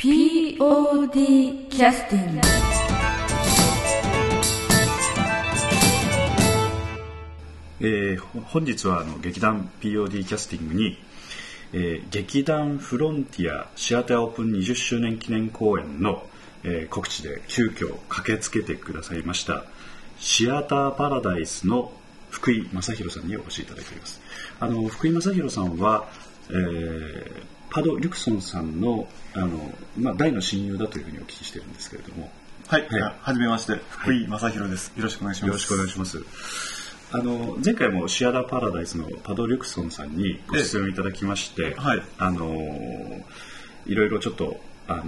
POD キャスティングえー本日はあの劇団 POD キャスティングに、えー劇団フロンティアシアターオープン20周年記念公演の、えー告知で急遽駆けつけてくださいましたシアターパラダイスの福井正弘さんにお越しいただいております。あの福井正弘さんは、えーパド・リュクソンさんのあの、まあ、大の親友だというふうにお聞きしてるんですけれどもはい、はいはじめまして、福井正弘です。よろしくお願いします。よろしくお願いします。あの前回もシアターパラダイスのパド・リュクソンさんにご出演いただきまして、はいあのいろいろちょっとあの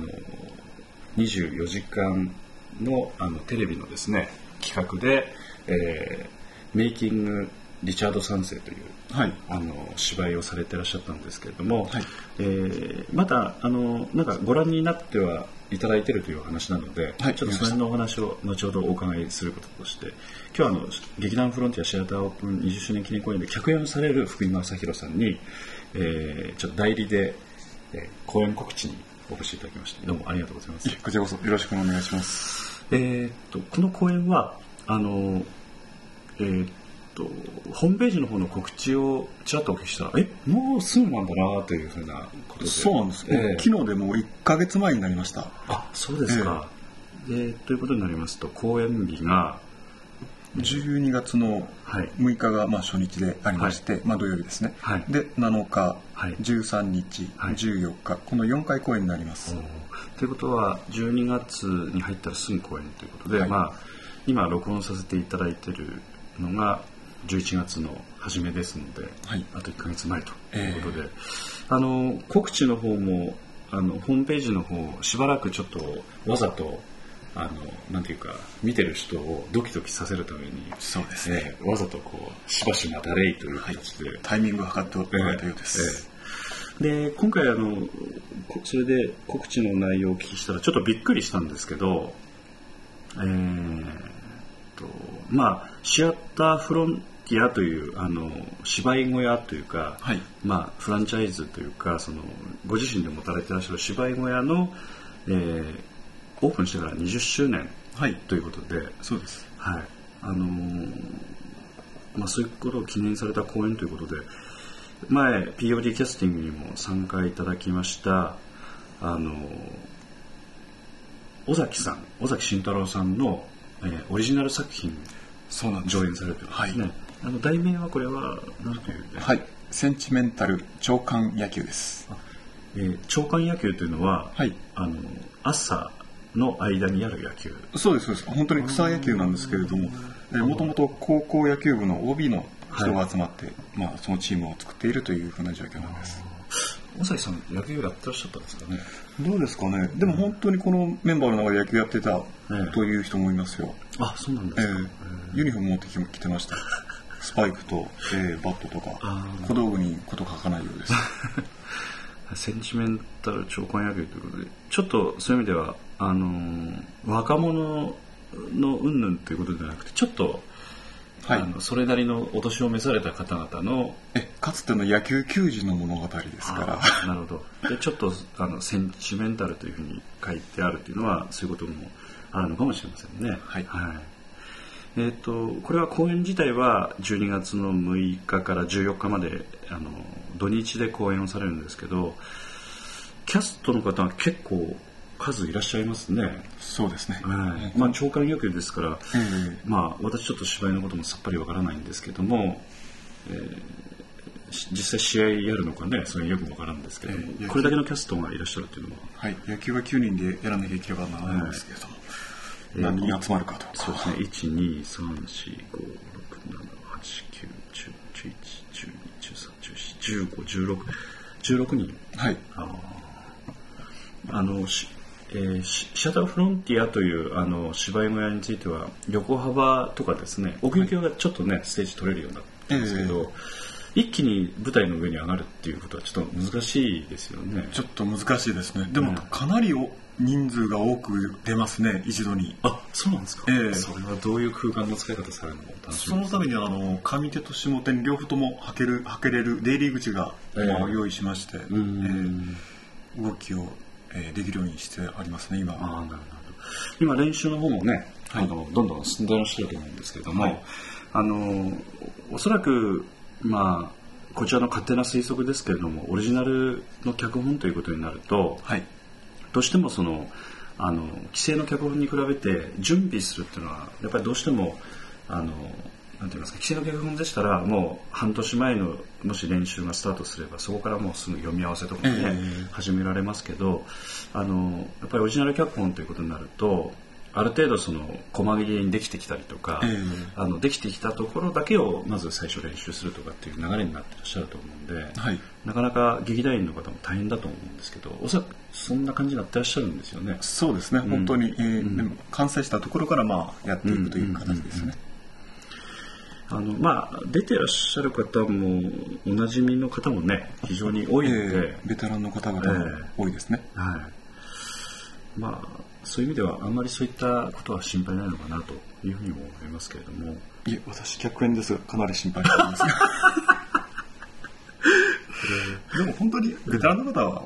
24時間のあのテレビのですね企画で、えーメイキング・リチャード3世というはい。あの芝居をされてらっしゃったんですけれども、はいえーまたあのなんかご覧になってはいただいているというお話なので、はいちょっとその辺のお話を後ほどお伺いすることとして今日はあの劇団フロンティアシアターオープン20周年記念公演で客演をされる福井正弘さんに、えーちょっと代理で、えー公演告知にお越しいただきましてどうもありがとうございます。こちらこそよろしくお願いします。えーっとこの公演はあのえーっとホームページの方の告知をちらっとお聞きした。らえもうすぐなんだなというふうなことで。そうなんです。ええ。昨日でもう1ヶ月前になりました。あそうですか、でということになりますと公演日が12月のはい。6日がまあ初日でありまして、まあ土曜日ですね。はい。で、7日、はい。13日、はい。14日、この4回公演になります。ということは12月に入ったらすぐ公演ということで、はい。まあ、今録音させていただいているのが11月の初めですので、はい。あと1ヶ月前ということで、あの告知の方もあのホームページの方しばらくちょっとわざとあのなんていうか見てる人をドキドキさせるためにそうですね。えーわざとこうしばしばだれいという形で、タイミングを測っておられたようです。ええ。で今回あのこそれで告知の内容をお聞きしたらちょっとびっくりしたんですけどえーっとまあシアターフロンティアというあの芝居小屋というか、はいまあ、フランチャイズというかそのご自身で持たれていらっしゃる芝居小屋の、えーオープンしてから20周年はい。ということで、そうです。はいあのーまあ、そういうことを記念された公演ということで前 POD キャスティングにも参加いただきましたあのー尾崎さん尾崎慎太郎さんの、えーオリジナル作品そうなん。上演されてるんですね、あの題名はこれは何という、はい。センチメンタル長官野球です。えー長官野球というのは、はい。あの朝の間にやる野球。そうですそうです。本当に草野球なんですけれどももともと高校野球部の OB の人が集まって、まあ、そのチームを作っているというふうな状況なんです。尾崎さん野球やってらっしゃったんですかね？どうですかね？でも本当にこのメンバーの中で野球やってたええという人もいますよ、あそうなんでえすか、えユニフォーム持ってき来てましたスパイクと、ええバットとか小道具にこと書かないようです。センチメンタル長官野球ということでちょっとそういう意味ではあのー若者の云々ということではなくてちょっと、はい。あのそれなりのお年を召された方々のえかつての野球球児の物語ですから。なるほど。でちょっとあのセンチメンタルというふうに書いてあるというのはそういうこともあるのかもしれませんね。はいえー、とこれは公演自体は12月の6日から14日まであの土日で公演をされるんですけどキャストの方は結構数いらっしゃいますね。そうですね、はい。まあ、長官野球ですから、ええ。まあ、私ちょっと芝居のこともさっぱりわからないんですけども、えーし実際試合やるのかねそれよくわからんですけども、ええ。これだけのキャストがいらっしゃるっていうのは。はい、野球は9人でやらなきゃいけなばならないんですけれども、え何人集まるかと。そうですね。1 2 3 4 5 6 7 8 9 10 11 12 13 14 15 16 16人。はい。あのしえーシシアターフロンティアというあの芝居小屋については横幅とかですね奥行きがちょっとねステージ取れるようになったんですけど、一気に舞台の上に上がるっていうことはちょっと難しいですよね。ちょっと難しいですね。でもうん。かなりお人数が多く出ますね一度に。あそうなんですか、ええ。それはどういう空間の使い方されるの？か楽そのためにはあの上手と下手に両方とも履ける履けれる出入り口が、ええ。まあ、用意しまして、うんええ動きを、えーできるようにしてありますね今。ああなるほど今練習の方もね、はい。あのどんどん進んでらっしゃると思うんですけれども、はい。あのおそらくまあこちらの勝手な推測ですけれどもオリジナルの脚本ということになるとはいどうしてもそのあの既成の脚本に比べて準備するっていうのはやっぱりどうしてもあのなんて言いますか既成の脚本でしたらもう半年前のもし練習がスタートすればそこからもうすぐ読み合わせとかもね、ええ。始められますけどあのやっぱりオリジナル脚本ということになるとある程度その細切れにできてきたりとか、ええ。あのできてきたところだけをまず最初練習するとかっていう流れになってらっしゃると思うんで、はい。なかなか劇団員の方も大変だと思うんですけどおそらくそんな感じになってらっしゃるんですよね。そうですね、本当に、えーでも完成したところからまあやっていくという形ですね、あのまあ出てらっしゃる方もおなじみの方もね非常に多いので、えーベテランの方々も多いですね、はい、まあそういう意味ではあんまりそういったことは心配ないのかなというふうにも思いますけれども。いえ私100円ですがかなり心配しています。でも本当にベテランの方は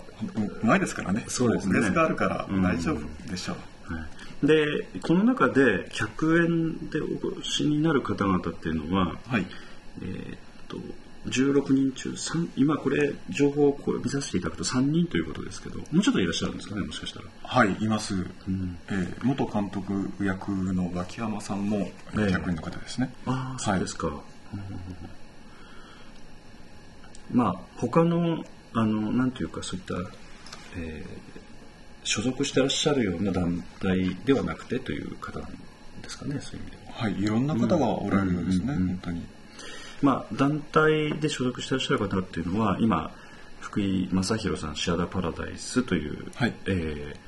うまいですからね。そうですね。があるから大丈夫でしょう、はい、でこの中で100円でお越しになる方々っていうのは、はい。えーっと16人中3今これ情報をこう見させていただくと3人ということですけどもうちょっといらっしゃるんですかねもしかしたら。はいいます、えー元監督役の脇山さんもええ。100円の方ですね、ああそうですか、まあ他のあのなんていうかそういった、えー所属してらっしゃるような団体ではなくてという方なんですかねそういう意味では。はいいろんな方がおられるようですね、本当にまあ、団体で所属してらっしゃる方っていうのは今福井正弘さんシアダパラダイスという、はい。えー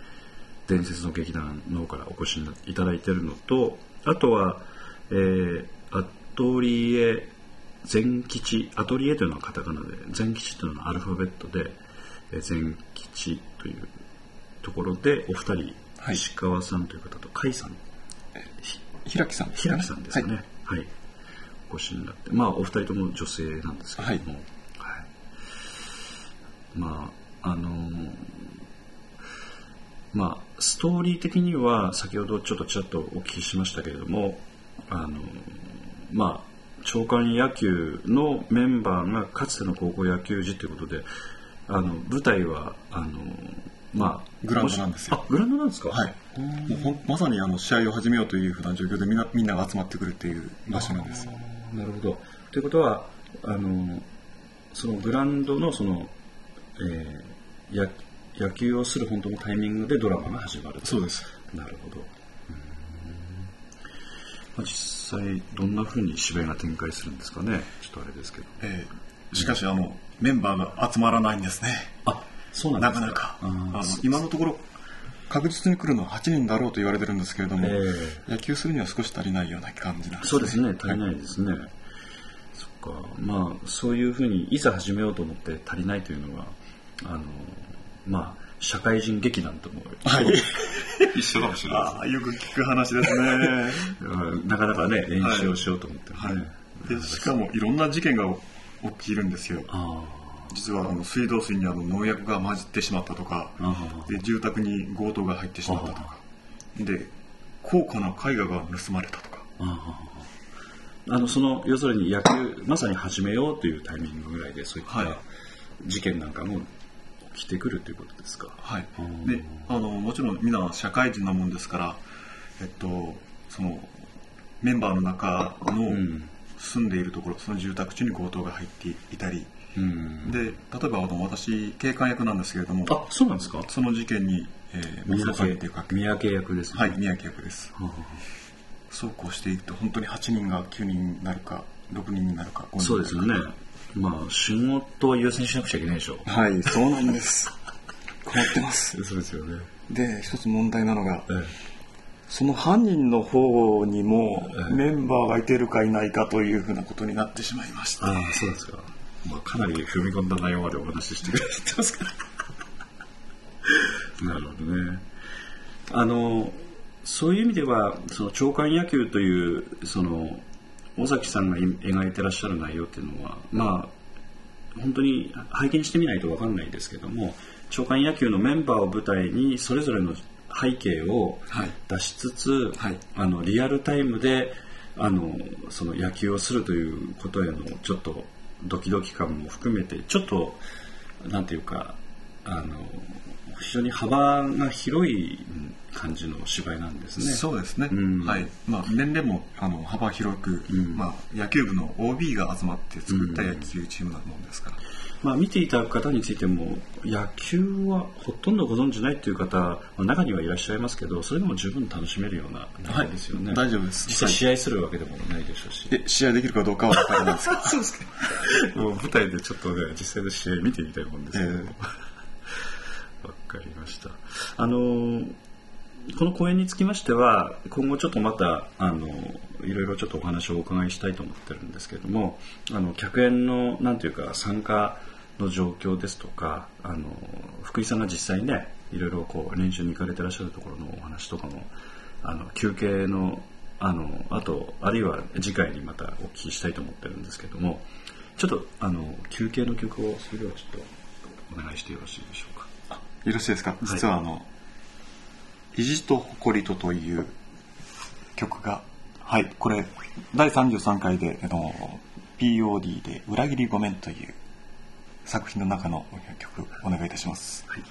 伝説の劇団の方からお越しいただいているのとあとは、えーアトリエ全吉アトリエというのはカタカナで全吉というのはアルファベットで、えー全吉というところでお二人、はい。石川さんという方と甲斐さん。平木さんですね。平木さんですかね、はいお越しになってまあお二人とも女性なんですけれども、はい。まああのーまあストーリー的には先ほどちょっとちらっとお聞きしましたけれどもあのーまあ長官野球のメンバーがかつての高校野球時ということであの舞台はあのーまあグラウンドなんですよ。あグラウンドなんですか？はい、もうまさにあの試合を始めようというふうな状況でみんなみんなが集まってくるっていう場所なんですなるほど。ということはあのそのグラウンドのその、えーや野球をする本当のタイミングでドラマが始まると。そうです。なるほど。まあ、実際どんなふうに芝居が展開するんですかね。ちょっとあれですけど。えーしかしあのメンバーが集まらないんですね。あそうなんですなかなか。あの今のところ確実に来るのは8人だろうと言われてるんですけれども、え野球するには少し足りないような感じな。んですそうですね足りいないですね。そっか。まあそういうふうにいざ始めようと思って足りないというのはあのまあ社会人劇団とも、はい。一緒かもしれないですああよく聞く話ですね。う んなかなかね練習をしようと思ってもね、でしかもいろんな事件が起きるんですよ。あ実はあの水道水にあの農薬が混じってしまったとかで住宅に強盗が入ってしまったとか。で高価な絵画が盗まれたとか。ああのその要するに野球まさに始めようというタイミングぐらいでそういっはい。た事件なんかも起きてくるということですか、はい。うんであのもちろんみんな社会人なもんですからえっとそのメンバーの中のん。住んでいるところその住宅地に強盗が入っていたりうんで例えばあの私警官役なんですけれどもあそうなんですか？その事件に、えー、三捜査員っていうか宅三宅役ですね。はい宮城役です。はあはそうこうしていくと本当に8人が9人になるか6人になるか5あ人そうですよね。まあ仕事は優先しなくちゃいけないでしょはいそうなんです。困ってます。そうですよね。で一つ問題なのがえ。その犯人の方にもええ。メンバーがいてるかいないかというふうなことになってしまいました。ああそうですか、まあ、かなり踏み込んだ内容までお話ししてくださってますから。なるほどねあのそういう意味ではその長官野球というその尾崎さんが描いてらっしゃる内容っていうのはまあ本当に拝見してみないと分かんないですけども長官野球のメンバーを舞台にそれぞれの背景をはい出しつつ、はい。あのリアルタイムであのその野球をするということへのちょっとドキドキ感も含めてちょっとなんていうかあの非常に幅が広い感じの芝居なんですね。そうですね、うん。はい。まあ、年齢もあの幅広く、うん。まあ、野球部の OB が集まって作った野球チームなもんですから、まあ、見ていただく方についても野球はほとんどご存じないという方、まあ中にはいらっしゃいますけどそれでも十分楽しめるような内容ですよね、大丈夫です。実際試合するわけでもないでしょうし、え試合できるかどうかは分からないですけど。そうですか。もう舞台でちょっとね実際の試合見てみたいもんですけど。わ、かりました。あのーこの公演につきましては今後ちょっとまたあのいろいろちょっとお話をお伺いしたいと思ってるんですけれどもあの客演のなんていうか参加の状況ですとかあの福井さんが実際にねいろいろこう練習に行かれてらっしゃるところのお話とかもあの休憩のあのあとあるいは次回にまたお聞きしたいと思ってるんですけどもちょっとあの休憩の曲をそれではちょっとお願いしてよろしいでしょうか。よろしいですか？実はあの「意地と誇りと」という曲がはいこれ第33回であの POD で「裏切りごめん」という作品の中の曲お願いいたします、はい、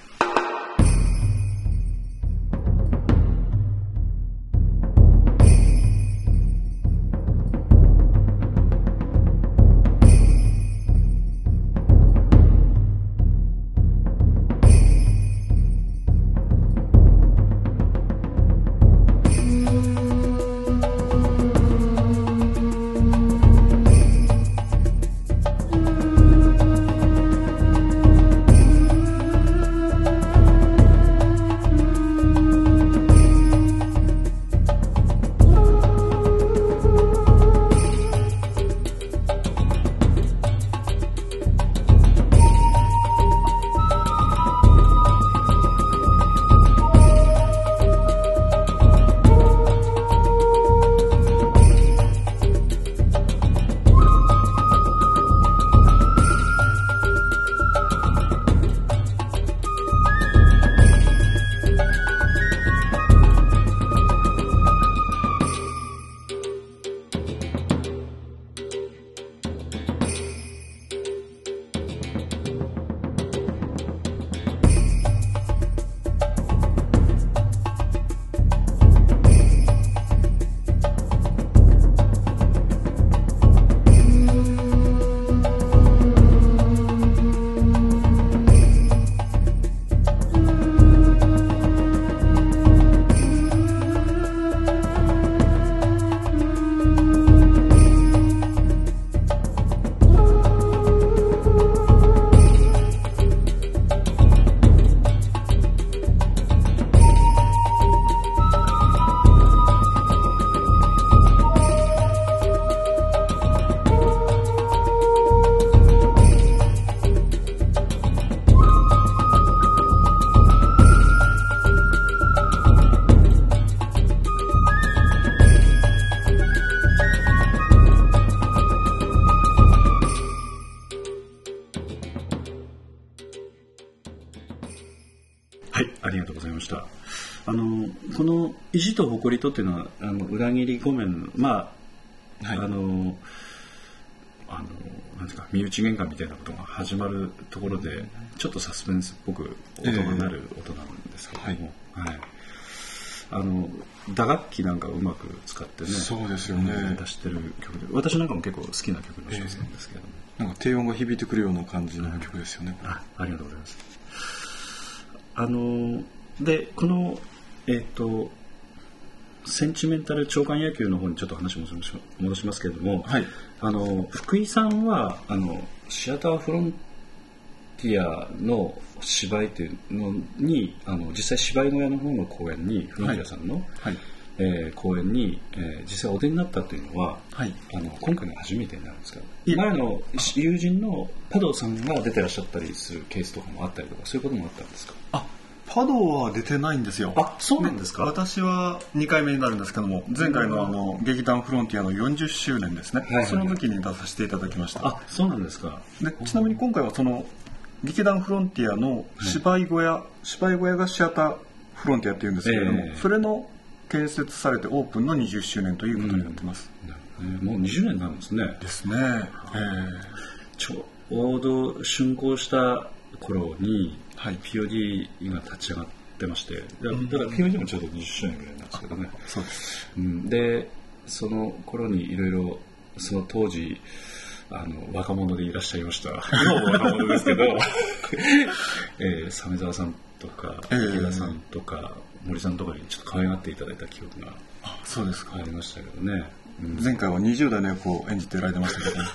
この意地と誇りとっていうのはあの裏切りごめんまあ、はい。あのあのなんていうか身内喧嘩みたいなことが始まるところでちょっとサスペンスっぽく音が鳴る音なんですけども、はい。あの打楽器なんかをうまく使ってねそうですよね。うん出してる曲で私なんかも結構好きな曲の一つなんですけれども、なんか低音が響いてくるような感じの曲ですよね、あありがとうございます。あのでこのえっ、とセンチメンタル長官野球の方にちょっと話を戻しますけれども、はい。あの福井さんはあのシアターフロンティアの芝居というのにあの実際芝居小屋の方の公演にフロンティアさんの、はい。えー公演に、えー実際お出になったというのは、はい。あの今回が初めてになるんですか？前の友人のパドさんが出てらっしゃったりするケースとかもあったりとかそういうこともあったんですか？あパドは出てないんですよ。あそうなんですか？私は2回目になるんですけども前回のあの劇団フロンティアの40周年ですね、いはいその時に出させていただきました。あそうなんですか。でちなみに今回はその劇団フロンティアの芝居小屋、芝居小屋がシアターフロンティアっていうんですけれども、ええ。それの建設されてオープンの20周年ということになってます、えーもう20年になるんですね。ですね、ちょうど竣工した頃に、はい。POD が立ち上がってまして。だだから POD もちょうど20周年ぐらいなん。ですけどね、えそうです。うん、でその頃にいろいろその当時あの若者でいらっしゃいました。今も若者ですけど、えー、鮫沢さんとかええ。池田さんとか、森さんとかにちょっと可愛がっていただいた記憶があそうですか。ありましたけどね、うん。前回は20代の役を演じてられてましたけど、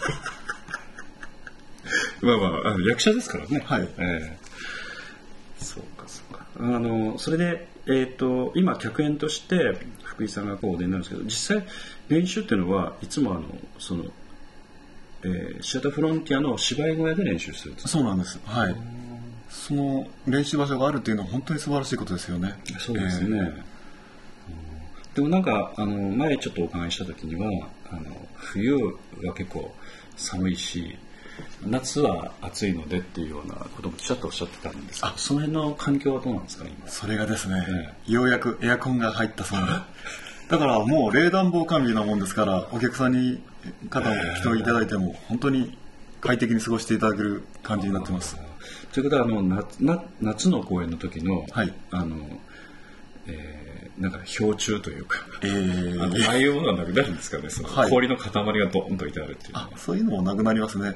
まあまああの役者ですからね。はい。ええそうかそうか。あのそれでえっ、と今客演として福井さんがこうお出になるんですけど、実際練習っていうのはいつもあのその、えーシアターフロンティアの芝居小屋で練習する。そうなんですはいその練習場所があるっていうのは本当に素晴らしいことですよねそうですね。うんでもなんかあの前ちょっとお伺いした時にはあの冬は結構寒いし夏は暑いのでっていうようなこともちらっとおっしゃってたんですがその辺の環境はどうなんですか今？それがですね、えようやくエアコンが入ったそうなだからもう冷暖房完備なもんですからお客さんに方を来ていただいても本当に快適に過ごしていただける感じになってます。ということはあの夏な夏の公演の時の、はい。あの、えーなんか氷柱というか、えー。あのああいうものはなくなるんですかね。そのはい。氷の塊がドンと置いてあるっていうのは。あそういうのもなくなりますね。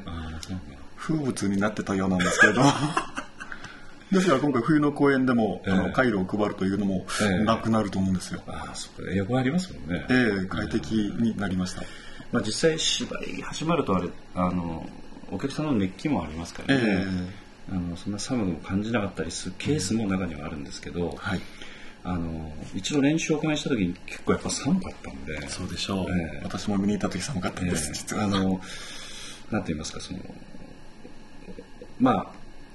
風物になってたようなんですけれど。ですから今回冬の公演でも、あえ。えの回路を配るというのもええ。なくなると思うんですよ、ああそうかエアコンありますもんね、ええ快適になりました。まあ、実際芝居始まるとあれあのお客さんの熱気もありますからね、えあのそんな寒くを感じなかったりするケースも中にはあるんですけど、はいあの一度練習をお伺いした時に結構やっぱ寒かったんで。そうでしょう、ええ。私も見に行った時寒かったんです、ええ。実はあのなんて言いますかそのまあ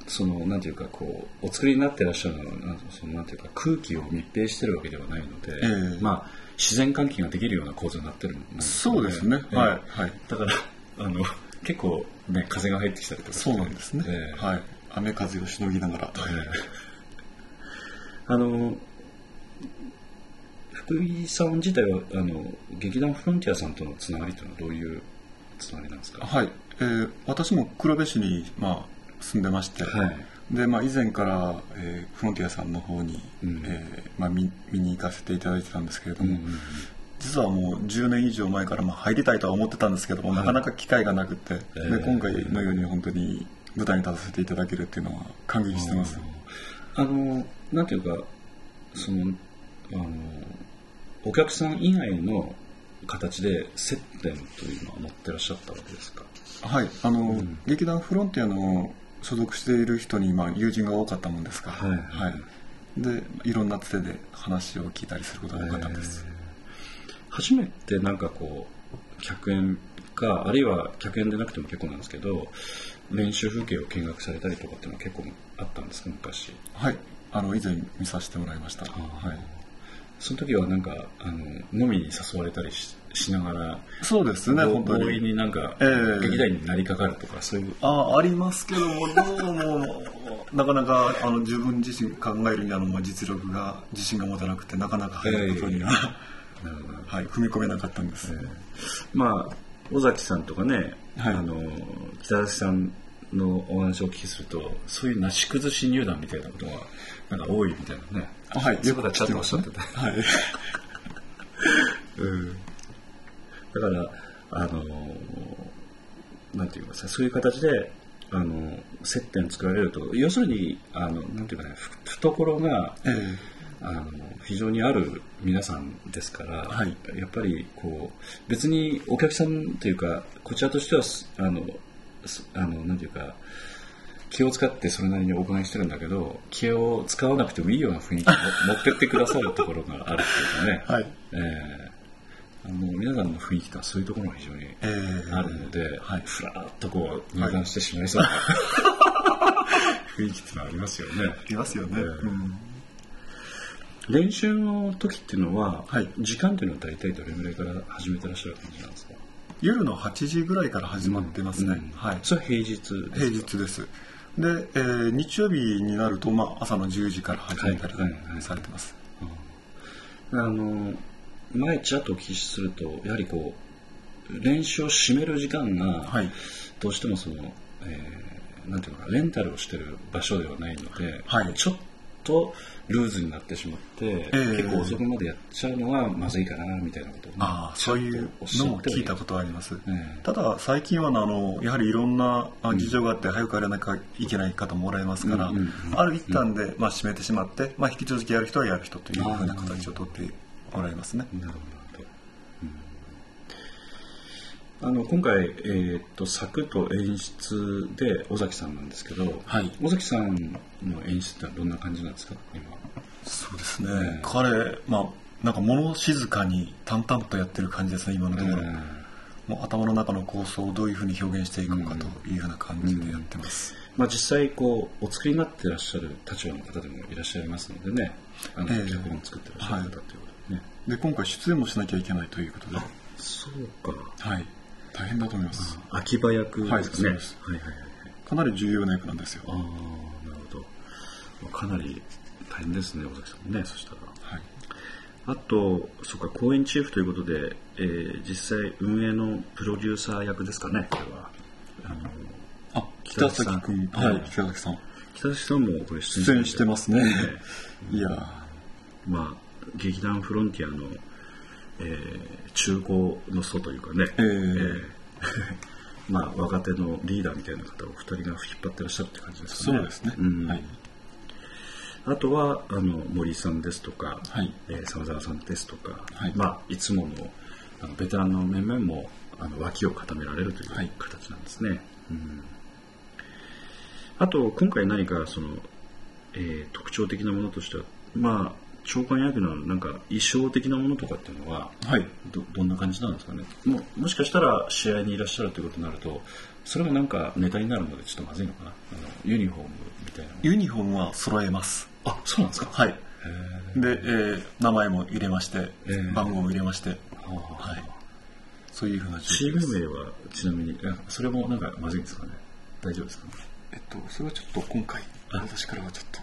そのなんていうかこうお作りになってらっしゃるのはなんそのなんていうか空気を密閉してるわけではないので、ええ。まあ自然換気ができるような構造になってるそうですね、ええ。はい。はい。だからあの結構ね風が入ってきたりとかそうなんですね、ええ。はい。雨風をしのぎながら、あの福井さん自体はあの劇団フロンティアさんとのつながりというのはどういうつながりなんですか？はい、えー私も黒部市に、まあ、住んでまして、はい。でまあ、以前から、えーフロンティアさんの方に、うん。えーまあ、見見に行かせていただいてたんですけれども、うんうんうん。実はもう10年以上前からまあ入りたいとは思ってたんですけども、なかなか機会がなくて、えー。で今回のように本当に舞台に立たせていただけるっていうのは感激してます、あのなんていうかそのあのお客さん以外の形で接点というのは持ってらっしゃったわけですか？はいあの、劇団フロンティアの所属している人に、まあ、友人が多かったもんですから、はいでいろんなつてで話を聞いたりすることが多かったです、初めてなんかこう客演かあるいは客演でなくても結構なんですけど練習風景を見学されたりとかっていうのは結構あったんですか昔？はい。あの以前見させてもらいました、あはい、その時はなんかあの飲みに誘われたりししながらそうですねぼ本当強引にになんかええ。劇団員になりかかるとかそういう。あありますけどもどうもなかなかあの自分自身考えるにあの、まあ、実力が自信が持たなくてなかなか入ることには、なるほどはい、踏み込めなかったんです、まあ尾崎さんとかね、はいあの北崎さんのお話をお聞きするとそういうなし崩し入団みたいなことがなんか多いみたいなねはい。そういうことはちゃんとおっしゃってた、はい。うん、だからあのなんていうかさそういう形であの接点作られると要するにあのなんていうかねふ懐がえあの非常にある皆さんですから、はい。やっぱりこう別にお客さんというかこちらとしてはすあのすあのなんていうか気を使ってそれなりにお伺いしてるんだけど気を使わなくてもいいような雰囲気を 持ってってくださるところがあるっていうかね、はい。ええあの皆さんの雰囲気とはそういうところが非常にえーあるので、はい。ふらっとこう入団してしまいそうな、雰囲気っていうのはありますよね。いますよね、ええうん。練習の時っていうのは、はい。時間っていうのは大体どれぐらいから始めてらっしゃる感じなんですか？夜の8時ぐらいから始まってますね、うん。はい。それは平日ですか？平日ですで、えー日曜日になると、まあ、朝の10時から始めたりはいはいはいされてます、あの前ちらっとお聞きするとやはりこう練習を締める時間が、はい。どうしてもその、えーなんていうのかなレンタルをしてる場所ではないので、はい。ちょっとルーズになってしまって、え結構遅くまでやっちゃうのはまずいかなみたいなことをね、ああそういうのも聞いたとことあります、えただ最近はあのやはりいろんなあ事情があって早くやらなきゃいけない方もおられますから、うんうんうんある一旦で、まあ、閉めてしまって、まあ、引き続きやる人はやる人というふうな形をとっておられますね。なるほど、うん。あの今回、えーっと作と演出で尾崎さんなんですけど、はい。尾崎さんの演出ってどんな感じなんですか今そうですね、彼まあなんか物静かに淡々とやってる感じですね今のところ、もう頭の中の構想をどういうふうに表現していくのかというふうな感じでやってます、まあ、実際こうお作りになってらっしゃる立場の方でもいらっしゃいますのでね。あの、ええ。脚本を作ってらっしゃる方ということでね、で今回出演もしなきゃいけないということで。そうか。はい。大変だと思います。秋葉役はいですかね、そうです。はいはいはいかなり重要な役なんですよ。ああなるほど。まあかなり大変ですね尾崎さんもねそしたら。はいあとそうか公演チーフということで、えー実際運営のプロデューサー役ですかねこれは。あのあ北崎君。はい北崎さん。北崎さんもこれ出演出演してますね。いや。まあ、劇団フロンティアの、えー中高の層というかね、ええー。まあ、若手のリーダーみたいな方を2人が引っ張ってらっしゃるって感じですかね。そうですね、うん。はいあとはあの森さんですとか、はい。えー沢澤さんですとか、はい。いまあ、いつものあのベテランの面々もあの脇を固められるというはい。形なんですね。うん。あと今回何かその、えー特徴的なものとしてはまあ長官役のなんか衣装的なものとかっていうのは、はい。どどんな感じなんですかね。ももしかしたら試合にいらっしゃるということになるとそれがなんかネタになるのでちょっとまずいのかな。あのユニフォームみたいな。ユニフォームは揃えますあそうなんですか。はい。へで、えー名前も入れまして、ええ番号も入れまして。ーはい。そういうふうなチーム名はちなみにあそれもなんかまずいんですかね。大丈夫ですかね。えっとそれはちょっと今回私からはちょっと。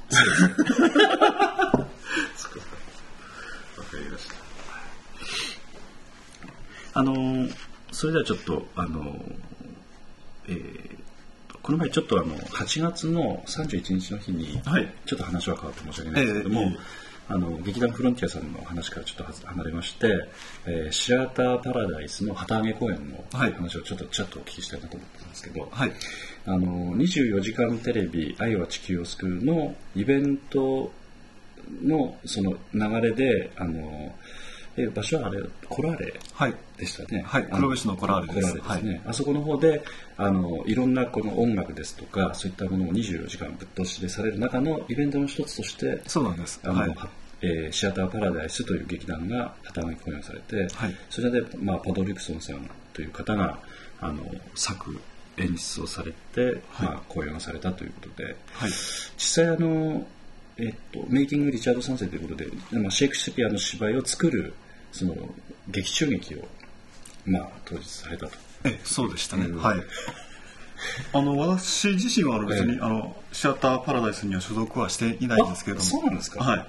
あのーそれではちょっとあのーえーこの前ちょっとあの8月の31日の日に、はい。ちょっと話は変わって申し訳ないんですけども、ええええ。あの劇団フロンティアさんの話からちょっと離れまして、えーシアターパラダイスの旗揚げ公演のはい。話をちょっとちらっとお聞きしたいなと思ってたんですけど、はい。あの24時間テレビ「愛は地球を救う」のイベントのその流れであのえ場所はあれコラーレはい。でしたね。はい。あの黒部市のコラーレです。ですね。あそこの方であのいろんなこの音楽ですとかそういったものを24時間ぶっ通しでされる中のイベントの一つとしてそうなんです。あの、はい。はえーシアターパラダイスという劇団が旗揚げ公演をされて、はい。それで、まあ、パド・リクソンさんという方があの作演出をされて、まあ、公演をされたということで。はい。実際あの、えっと、メイキング・リチャード3世ということで、まあ、シェイクスピアの芝居を作るその劇中劇を、まあ、当日されたと。えそうでしたね、うん。はい。あの私自身は別に、ええ。あのシアターパラダイスには所属はしていないんですけれども。あそうなんですか。はい。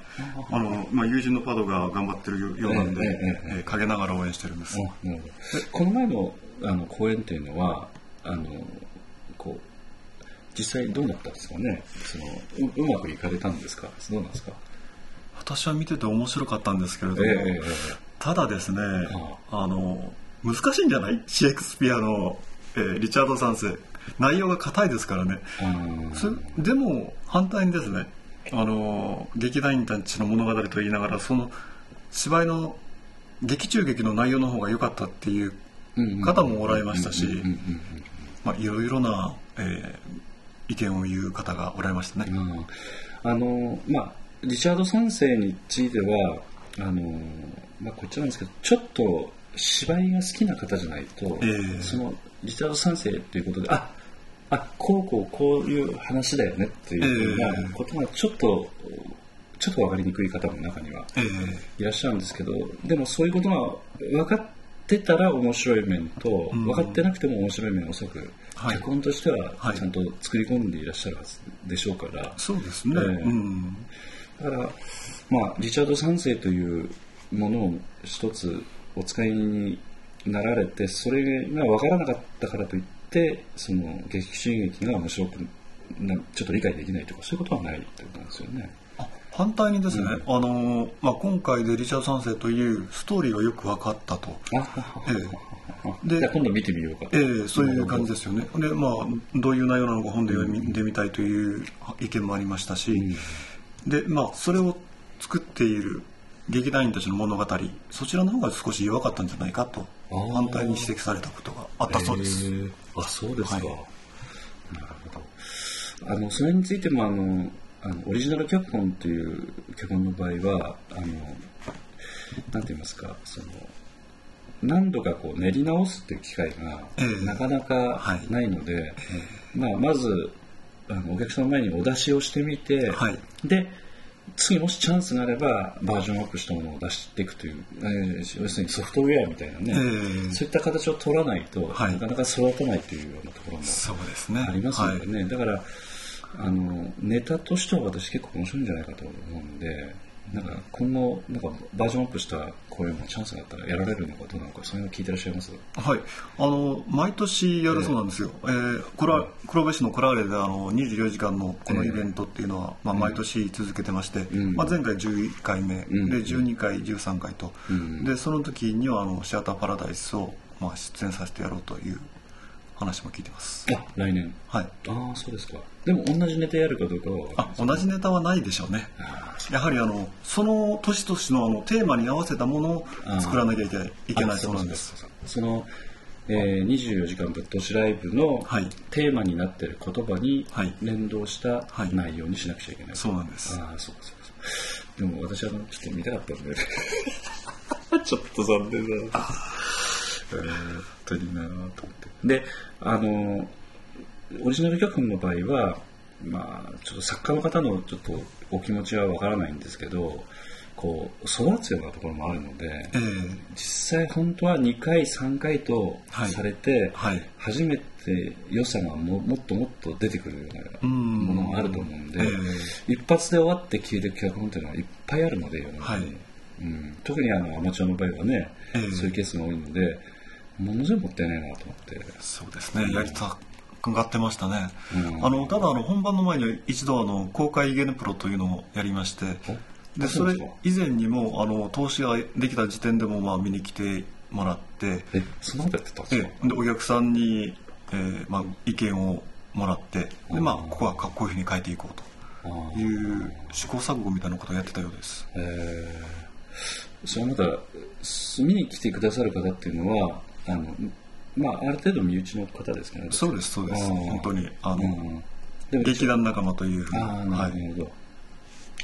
あの、まあ、友人のパドが頑張ってるようなんで、ええええええ。え陰ながら応援してるんです、なるほど。でこの前のあの公演っていうのはあのこう実際どうだったんですかね？そのううまくいかれたんですか？どうなんですか？私は見てて面白かったんですけれども、ええええただですね、あの難しいんじゃない？シェイクスピアの、えーリチャード3世内容が硬いですからね。でも反対にですねあの劇団員たちの物語と言いながらその芝居の劇中劇の内容の方が良かったっていう方もおられましたしいろいろな、えー意見を言う方がおられましたね、あのまあリチャード3世についてはあの、まあ、こっちなんですけどちょっと芝居が好きな方じゃないと、ええ。そのリチャード3世ということでああこうこうこういう話だよねっていうようええ。なことがちょっと、ちょっと分かりにくい方も中にはえいらっしゃるんですけどでもそういうことが分かっってたら面白い面と、うん。分かってなくても面白い面をおそらく、はい。脚本としてははい。ちゃんと作り込んでいらっしゃるはずでしょうから、そうですね、ええ。うんだから、まあ、リチャード3世というものを一つお使いになられてそれが分からなかったからといってその劇中劇が面白くなちょっと理解できないとかそういうことはないってことなんですよね。あ反対にですね、うんあのまあ、今回でリチャード3世というストーリーがよく分かったと、えでじゃあ今度見てみようか。ええそういう感じですよね。で、まあ、どういう内容なのか本で読ん。でみたいという意見もありましたし、でまあ、それを作っている劇団員たちの物語そちらの方が少し弱かったんじゃないかと反対に指摘されたことがあったそうです。あそうですか、はい。なるほど。あのそれについてもあのあのオリジナル脚本という脚本の場合はあのなんて言いますかその何度かこう練り直すっていう機会がええ。なかなかないので、まあ、まずあのお客さんの前にお出しをしてみて、はい。で次もしチャンスがあればバージョンアップしたものを出していくという、えー要するにソフトウェアみたいなね、ええ。そういった形を取らないと、はい。なかなか育たないというようなところもありますよはい。ね、だからあのネタとしては私結構面白いんじゃないかと思うのでなんか今後なんかバージョンアップした公演もチャンスがあったらやられるのかどうなのかそういうの聞いてらっしゃいます？はい、あの毎年やるそうなんですよ、えーこれは黒部市のコラーレであの24時間のこのイベントっていうのは、まあ、毎年続けてまして、うん。まあ、前回11回目、うん。で12回13回と、うん。でその時にはあのシアターパラダイスを、まあ、出演させてやろうという話も聞いてます。あ来年。はい。ああそうですかでも同じネタやるかどうかはあ同じネタはないでしょうね。やはりあのその年々のあのテーマに合わせたものを作らなきゃいけないいけないそうなんです。あその、えー、24時間ぶっ通しライブのはい。テーマになっている言葉にはい。連動したはい。内容にしなくちゃいけない、そうなんです。ああそうかそうかそうか。でも私はちょっと見たかったんで。ちょっと残念だな。えー、本当になと思って。であのオリジナル脚本の場合はまあちょっと作家の方のちょっとお気持ちはわからないんですけどこう育つようなところもあるのでええ。実際本当は2回3回とはい。されて、はい。初めて良さがももっともっと出てくるようなうん。ものがあると思うんで、え一発で終わって消えていく脚本っていうのはいっぱいあるのではい。うん、特にあのアマチュアの場合はね、ええ。そういうケースが多いのでものすごいもったいないなと思って。そうですね、やりたがってましたね、うん。あのただあの本番の前に一度あの公開ゲネプロというのをやりましてあでそうれ以前にもあの投資ができた時点でもまあ見に来てもらってえそんなことやってたんですえかでお客さんに、えーまあ、意見をもらってで、まあ、うん。ここはこういうふうに変えていこうあとーいう試行錯誤みたいなことをやってたようです。え。ーそれはまた見に来てくださる方っていうのはあの、まあ、ある程度身内の方ですかね。そうですそうです。本当にあの、うん。でも劇団仲間というふうに。ああなはいるほど、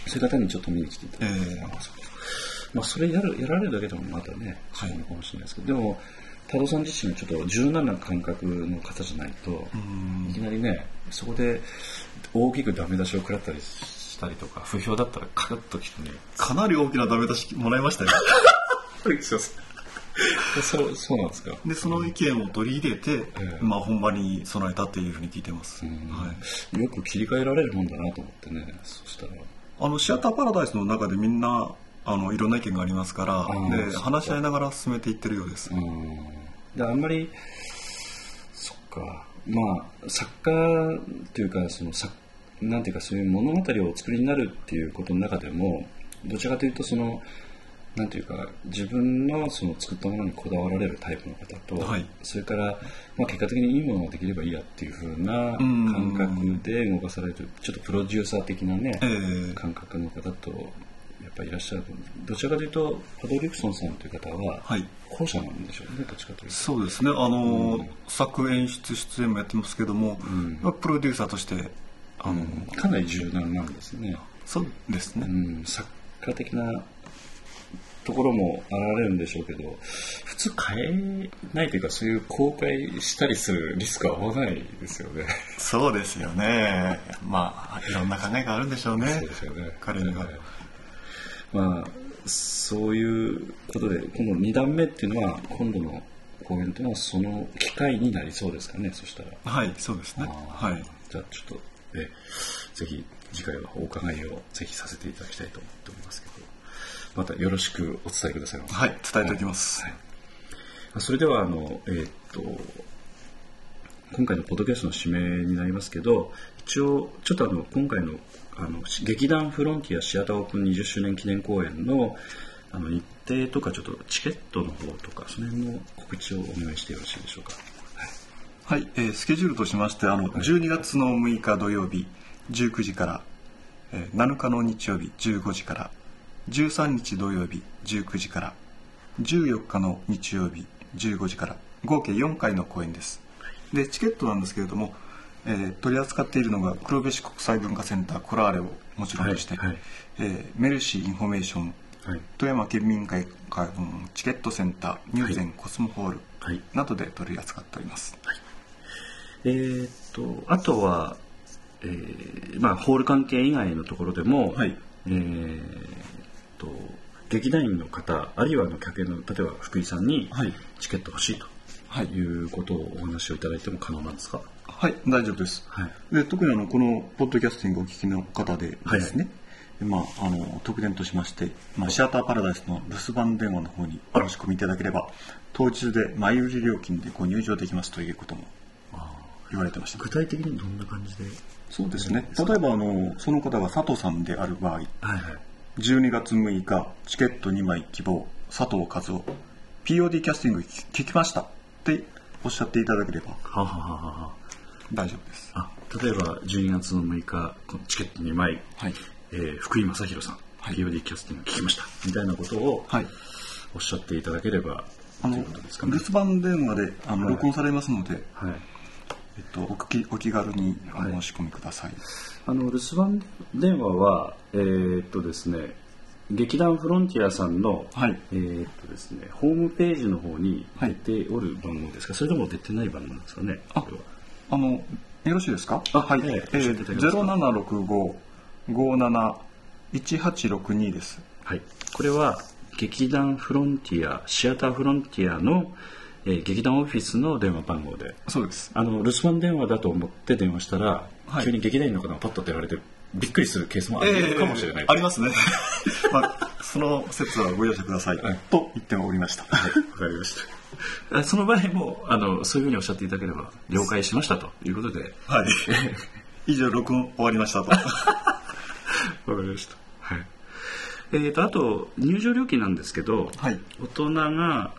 そういう方にちょっと見に来ていただいて、ええ。あそうかまあ、それやるやられるだけでもまたねはい。そうなのかもしれないですけど、でも多度さん自身はちょっと柔軟な感覚の方じゃないとうん。いきなりねそこで大きくダメ出しを食らったりしたりとか不評だったらカクッときてねかなり大きなダメ出しもらいましたよ そうそうなんですか。でその意見を取り入れて、ええ。まあ、本番に備えたっていうふうに聞いてます、うん。はい、よく切り替えられるもんだなと思ってねそしたら。あのシアターパラダイスの中でみんなあのいろんな意見がありますからで話し合いながら進めていってるようです、うん。であんまりそっか。まあ作家っていうかその作なんていうかそういう物語をお作りになるっていうことの中でもどちらかというとそのなんていうか自分のその作ったものにこだわられるタイプの方と、はい。それから、まあ、結果的にいいものができればいいやっていう風なうん。感覚で動かされるちょっとプロデューサー的なね、ええ。感覚の方とやっぱりいらっしゃる。どちらかというとパドリクソンさんという方ははい。後者なんでしょうねどっちかというと。そうですね。あの、作演出出演もやってますけども、ん。まあプロデューサーとしてあの、かなり柔軟なんですね、そうですね、うん、作家的なところも現れるんでしょうけど普通変えないというかそういう公開したりするリスクは合わないですよね。そうですよね。まあいろんな考えがあるんでしょうね。そうですよね。彼には、はい。まあそういうことでこの2段目っていうのは今度の公演というのはその機会になりそうですかねそしたら。はいそうですね。はい。じゃあちょっとえぜひ次回はお伺いをぜひさせていただきたいと思っておりますけどまたよろしくお伝えくださいはい伝えておきます、はい。それではあの、えーっと今回のポッドキャストの締めになりますけど一応ちょっとあの今回のあの劇団フロンティアシアターオープン20周年記念公演のあの日程とかちょっとチケットの方とかその辺の告知をお願いしてよろしいでしょうか。はい、えースケジュールとしましてあの12月の6日土曜日19時から、えー7日の日曜日15時から13日土曜日19時から。14日の日曜日15時から。合計4回の公演です。でチケットなんですけれども、えー取り扱っているのが黒部市国際文化センターコラーレをもちろんとして、はいはい。えーメルシーインフォメーションはい。富山県民会館チケットセンター入善コスモホールはい。などで取り扱っております、えーっとあとは、えーまあ、ホール関係以外のところでも、はい。えーっと劇団員の方あるいはあの客演の例えば福井さんにはい。チケット欲しいとはい。いうことをお話をいただいても可能なんですか、はい、大丈夫です。はい。で特にあのこのポッドキャスティングをお聞きの方でですね、まあ、あの特典としまして、まあ、シアターパラダイスの留守番電話の方にお申し込みいただければ当日で前売り料金でご入場できますということも言われてました。具体的にどんな感じで？そうですね。例えばあのその方が佐藤さんである場合はいはい12月6日チケット2枚希望佐藤和夫。POD キャスティング聞きました。っておっしゃっていただければ。ははは大丈夫です。あ例えば12月の6日このチケット2枚、はい。えー福井正弘さん、はい。POD キャスティング聞きました。みたいなことをはい。おっしゃっていただければあのということですかね。留守番電話であの、はい。録音されますので、はい。えっと、お気お気軽におはい。申し込みください。あの留守番電話はえーっとですね劇団フロンティアさんの、はい。えーっとですねホームページの方にはい。出ておる番号ですか、それとも出てない番号なんですかね？ああの、よろしいですか？あはい。えええ教えていただけます。かー、0765-57 1862です。はい、これは劇団フロンティアシアターフロンティアの、えー劇団オフィスの電話番号でそうです。あの留守番電話だと思って電話したら、はい急に劇団員の方がパッと出られてびっくりするケースもあるかもしれないありますね。まあ、その説はご容赦ください。はいと言っておりました。はいわかりました あその場合もあのそういうふうにおっしゃっていただければ了解しましたということではい。以上、録音終わりましたと。わかりましたはいえー、とあと入場料金なんですけど、はい大人が、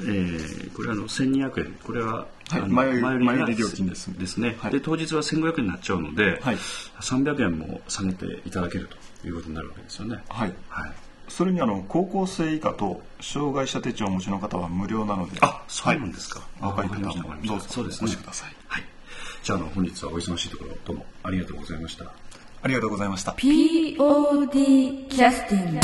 えーこれはあの1200円。これは、はい前売りが前売り料金です。ですね、はい。で当日は1500円になっちゃうので、はい。300円も下げていただけるということになるわけですよね。はい。はい。それにあの、高校生以下と障害者手帳をお持ちの方は無料なので。あそうなんですか、お分かりくだわかりました。さい。どうぞ、そうですね。お越しください。はい。じゃああの本日はお忙しいところどうも。ありがとうございました。ありがとうございました。POD キャスティング